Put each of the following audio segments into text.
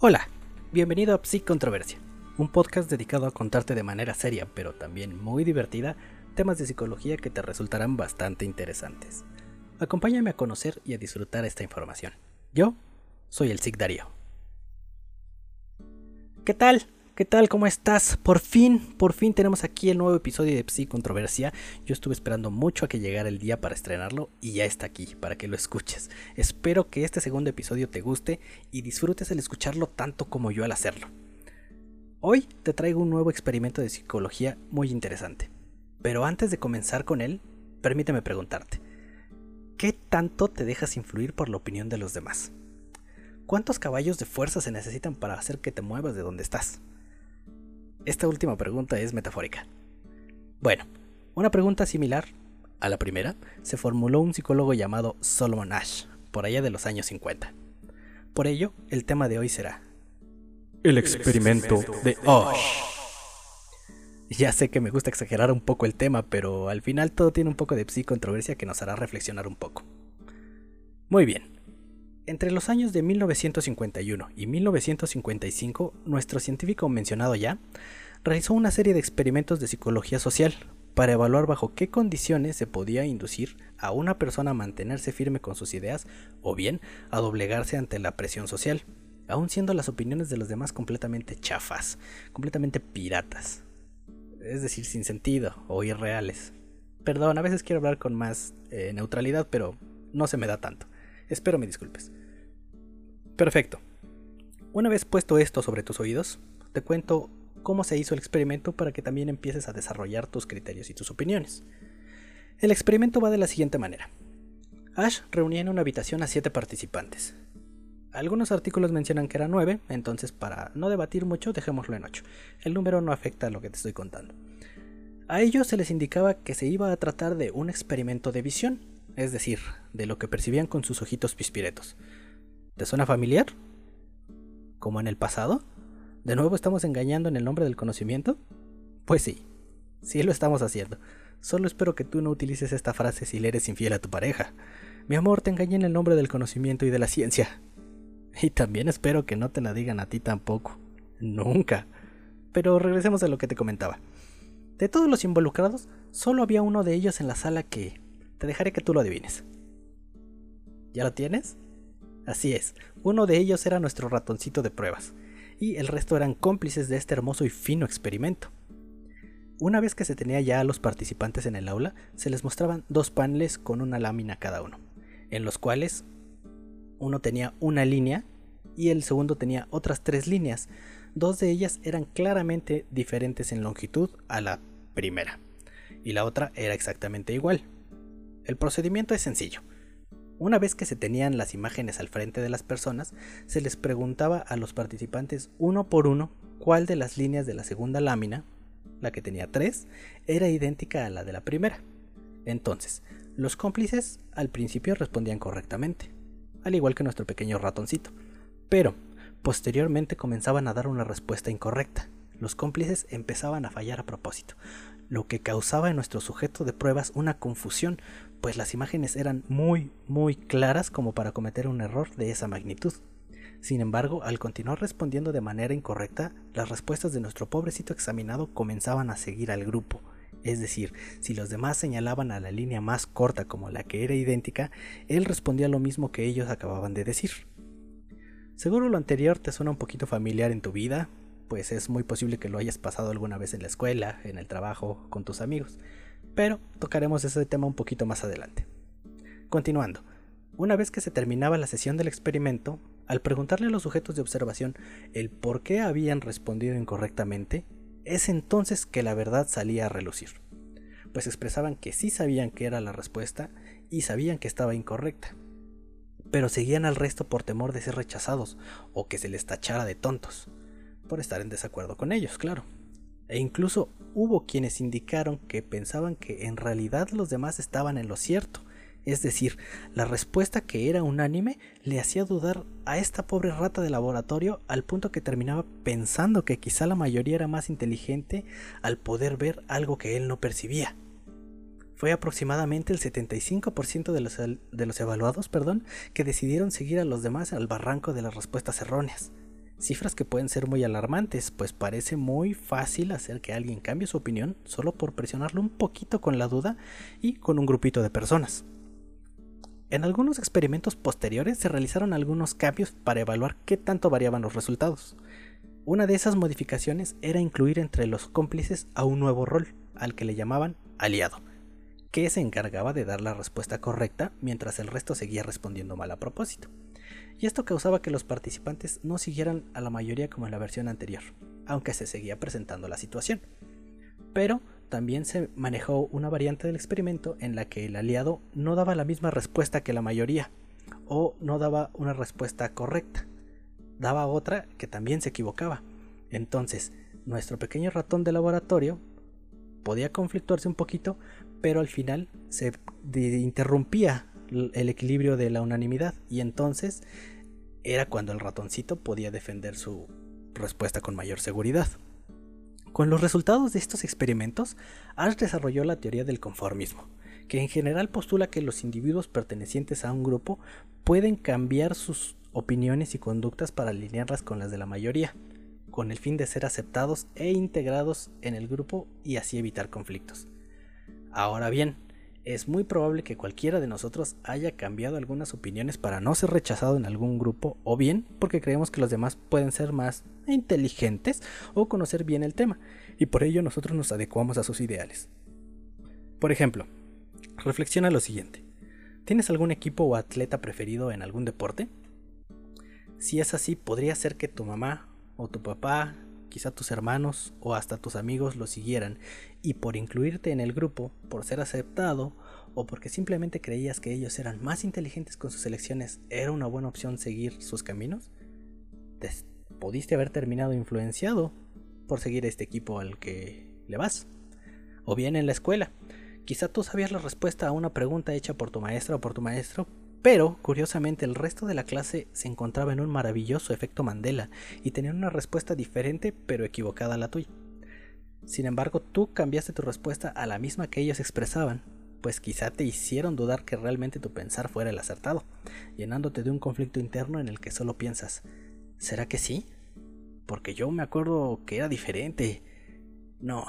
Hola, bienvenido a Psic Controversia, un podcast dedicado a contarte de manera seria, pero también muy divertida, temas de psicología que te resultarán bastante interesantes. Acompáñame a conocer y a disfrutar esta información. Yo soy el Psic Darío. ¿Qué tal? ¿Qué tal? ¿Cómo estás? Por fin, por fin tenemos aquí el nuevo episodio de Psi Controversia. Yo estuve esperando mucho a que llegara el día para estrenarlo y ya está aquí, para que lo escuches. Espero que este segundo episodio te guste y disfrutes el escucharlo tanto como yo al hacerlo. Hoy te traigo un nuevo experimento de psicología muy interesante. Pero antes de comenzar con él, permíteme preguntarte, ¿qué tanto te dejas influir por la opinión de los demás? ¿Cuántos caballos de fuerza se necesitan para hacer que te muevas de donde estás? Esta última pregunta es metafórica. Bueno, una pregunta similar a la primera se formuló un psicólogo llamado Solomon Ash, por allá de los años 50. Por ello, el tema de hoy será El experimento de Ash. Ya sé que me gusta exagerar un poco el tema, pero al final todo tiene un poco de psi controversia que nos hará reflexionar un poco. Muy bien, entre los años de 1951 y 1955, nuestro científico mencionado ya realizó una serie de experimentos de psicología social para evaluar bajo qué condiciones se podía inducir a una persona a mantenerse firme con sus ideas o bien a doblegarse ante la presión social, aun siendo las opiniones de los demás completamente chafas, completamente piratas, es decir, sin sentido o irreales. Perdón, a veces quiero hablar con más eh, neutralidad, pero no se me da tanto. Espero me disculpes. Perfecto. Una vez puesto esto sobre tus oídos, te cuento cómo se hizo el experimento para que también empieces a desarrollar tus criterios y tus opiniones. El experimento va de la siguiente manera. Ash reunía en una habitación a siete participantes. Algunos artículos mencionan que eran nueve, entonces para no debatir mucho dejémoslo en ocho. El número no afecta a lo que te estoy contando. A ellos se les indicaba que se iba a tratar de un experimento de visión, es decir, de lo que percibían con sus ojitos pispiretos. ¿Te suena familiar? ¿Como en el pasado? ¿De nuevo estamos engañando en el nombre del conocimiento? Pues sí, sí lo estamos haciendo. Solo espero que tú no utilices esta frase si le eres infiel a tu pareja. Mi amor, te engañé en el nombre del conocimiento y de la ciencia. Y también espero que no te la digan a ti tampoco. Nunca. Pero regresemos a lo que te comentaba. De todos los involucrados, solo había uno de ellos en la sala que... Te dejaré que tú lo adivines. ¿Ya lo tienes? Así es, uno de ellos era nuestro ratoncito de pruebas, y el resto eran cómplices de este hermoso y fino experimento. Una vez que se tenía ya a los participantes en el aula, se les mostraban dos paneles con una lámina cada uno, en los cuales uno tenía una línea y el segundo tenía otras tres líneas. Dos de ellas eran claramente diferentes en longitud a la primera, y la otra era exactamente igual. El procedimiento es sencillo. Una vez que se tenían las imágenes al frente de las personas, se les preguntaba a los participantes uno por uno cuál de las líneas de la segunda lámina, la que tenía tres, era idéntica a la de la primera. Entonces, los cómplices al principio respondían correctamente, al igual que nuestro pequeño ratoncito, pero posteriormente comenzaban a dar una respuesta incorrecta. Los cómplices empezaban a fallar a propósito, lo que causaba en nuestro sujeto de pruebas una confusión, pues las imágenes eran muy, muy claras como para cometer un error de esa magnitud. Sin embargo, al continuar respondiendo de manera incorrecta, las respuestas de nuestro pobrecito examinado comenzaban a seguir al grupo. Es decir, si los demás señalaban a la línea más corta como la que era idéntica, él respondía lo mismo que ellos acababan de decir. Seguro lo anterior te suena un poquito familiar en tu vida, pues es muy posible que lo hayas pasado alguna vez en la escuela, en el trabajo, con tus amigos, pero tocaremos ese tema un poquito más adelante. Continuando, una vez que se terminaba la sesión del experimento, al preguntarle a los sujetos de observación el por qué habían respondido incorrectamente, es entonces que la verdad salía a relucir, pues expresaban que sí sabían que era la respuesta y sabían que estaba incorrecta, pero seguían al resto por temor de ser rechazados o que se les tachara de tontos por estar en desacuerdo con ellos, claro. E incluso hubo quienes indicaron que pensaban que en realidad los demás estaban en lo cierto. Es decir, la respuesta que era unánime le hacía dudar a esta pobre rata de laboratorio al punto que terminaba pensando que quizá la mayoría era más inteligente al poder ver algo que él no percibía. Fue aproximadamente el 75% de los, de los evaluados perdón, que decidieron seguir a los demás al barranco de las respuestas erróneas Cifras que pueden ser muy alarmantes, pues parece muy fácil hacer que alguien cambie su opinión solo por presionarlo un poquito con la duda y con un grupito de personas. En algunos experimentos posteriores se realizaron algunos cambios para evaluar qué tanto variaban los resultados. Una de esas modificaciones era incluir entre los cómplices a un nuevo rol, al que le llamaban aliado, que se encargaba de dar la respuesta correcta mientras el resto seguía respondiendo mal a propósito. Y esto causaba que los participantes no siguieran a la mayoría como en la versión anterior, aunque se seguía presentando la situación. Pero también se manejó una variante del experimento en la que el aliado no daba la misma respuesta que la mayoría, o no daba una respuesta correcta, daba otra que también se equivocaba. Entonces, nuestro pequeño ratón de laboratorio podía conflictuarse un poquito, pero al final se interrumpía el equilibrio de la unanimidad y entonces era cuando el ratoncito podía defender su respuesta con mayor seguridad. Con los resultados de estos experimentos, Ash desarrolló la teoría del conformismo, que en general postula que los individuos pertenecientes a un grupo pueden cambiar sus opiniones y conductas para alinearlas con las de la mayoría, con el fin de ser aceptados e integrados en el grupo y así evitar conflictos. Ahora bien, es muy probable que cualquiera de nosotros haya cambiado algunas opiniones para no ser rechazado en algún grupo o bien porque creemos que los demás pueden ser más inteligentes o conocer bien el tema y por ello nosotros nos adecuamos a sus ideales. Por ejemplo, reflexiona lo siguiente. ¿Tienes algún equipo o atleta preferido en algún deporte? Si es así, podría ser que tu mamá o tu papá, quizá tus hermanos o hasta tus amigos lo siguieran y por incluirte en el grupo, por ser aceptado o porque simplemente creías que ellos eran más inteligentes con sus elecciones, era una buena opción seguir sus caminos? ¿Te pudiste haber terminado influenciado por seguir este equipo al que le vas? O bien en la escuela, quizá tú sabías la respuesta a una pregunta hecha por tu maestra o por tu maestro, pero, curiosamente, el resto de la clase se encontraba en un maravilloso efecto Mandela y tenían una respuesta diferente pero equivocada a la tuya. Sin embargo, tú cambiaste tu respuesta a la misma que ellos expresaban, pues quizá te hicieron dudar que realmente tu pensar fuera el acertado, llenándote de un conflicto interno en el que solo piensas, ¿será que sí? Porque yo me acuerdo que era diferente. No.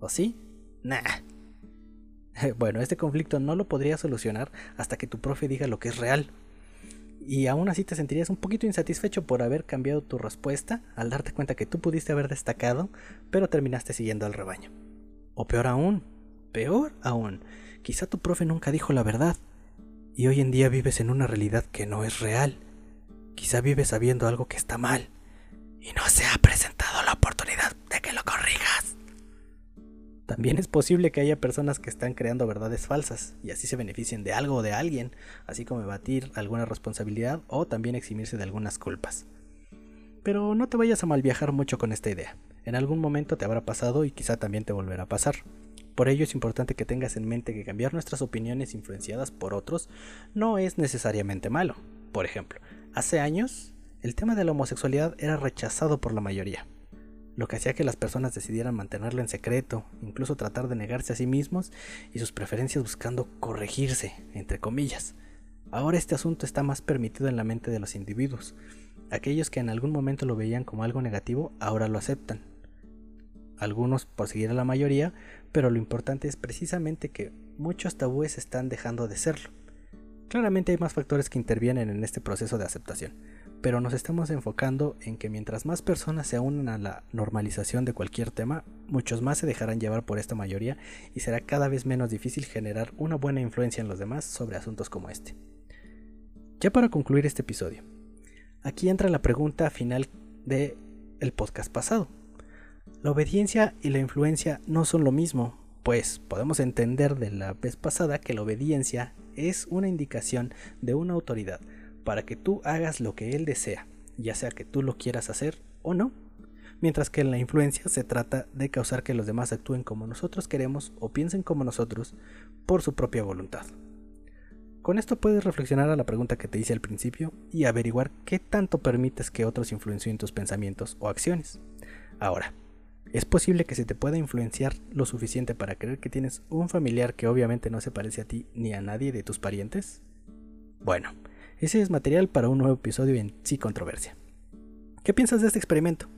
¿O sí? Nah. bueno, este conflicto no lo podrías solucionar hasta que tu profe diga lo que es real. Y aún así te sentirías un poquito insatisfecho por haber cambiado tu respuesta al darte cuenta que tú pudiste haber destacado, pero terminaste siguiendo al rebaño. O peor aún, peor aún, quizá tu profe nunca dijo la verdad. Y hoy en día vives en una realidad que no es real. Quizá vives sabiendo algo que está mal. Y no se ha presentado la oportunidad de que lo corrijas. También es posible que haya personas que están creando verdades falsas y así se beneficien de algo o de alguien, así como evadir alguna responsabilidad o también eximirse de algunas culpas. Pero no te vayas a mal viajar mucho con esta idea. En algún momento te habrá pasado y quizá también te volverá a pasar. Por ello es importante que tengas en mente que cambiar nuestras opiniones influenciadas por otros no es necesariamente malo. Por ejemplo, hace años el tema de la homosexualidad era rechazado por la mayoría lo que hacía que las personas decidieran mantenerlo en secreto, incluso tratar de negarse a sí mismos y sus preferencias buscando corregirse, entre comillas. Ahora este asunto está más permitido en la mente de los individuos. Aquellos que en algún momento lo veían como algo negativo, ahora lo aceptan. Algunos por seguir a la mayoría, pero lo importante es precisamente que muchos tabúes están dejando de serlo. Claramente hay más factores que intervienen en este proceso de aceptación pero nos estamos enfocando en que mientras más personas se unan a la normalización de cualquier tema, muchos más se dejarán llevar por esta mayoría y será cada vez menos difícil generar una buena influencia en los demás sobre asuntos como este. Ya para concluir este episodio, aquí entra la pregunta final de el podcast pasado. La obediencia y la influencia no son lo mismo, pues podemos entender de la vez pasada que la obediencia es una indicación de una autoridad para que tú hagas lo que él desea, ya sea que tú lo quieras hacer o no. Mientras que en la influencia se trata de causar que los demás actúen como nosotros queremos o piensen como nosotros por su propia voluntad. Con esto puedes reflexionar a la pregunta que te hice al principio y averiguar qué tanto permites que otros influencien tus pensamientos o acciones. Ahora, ¿es posible que se te pueda influenciar lo suficiente para creer que tienes un familiar que obviamente no se parece a ti ni a nadie de tus parientes? Bueno, ese es material para un nuevo episodio en Sí Controversia. ¿Qué piensas de este experimento?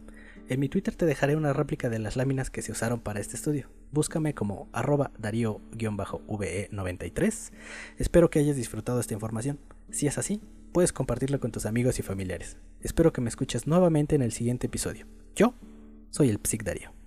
En mi Twitter te dejaré una réplica de las láminas que se usaron para este estudio. Búscame como arroba darío-ve93. Espero que hayas disfrutado esta información. Si es así, puedes compartirlo con tus amigos y familiares. Espero que me escuches nuevamente en el siguiente episodio. Yo soy el Psic Darío.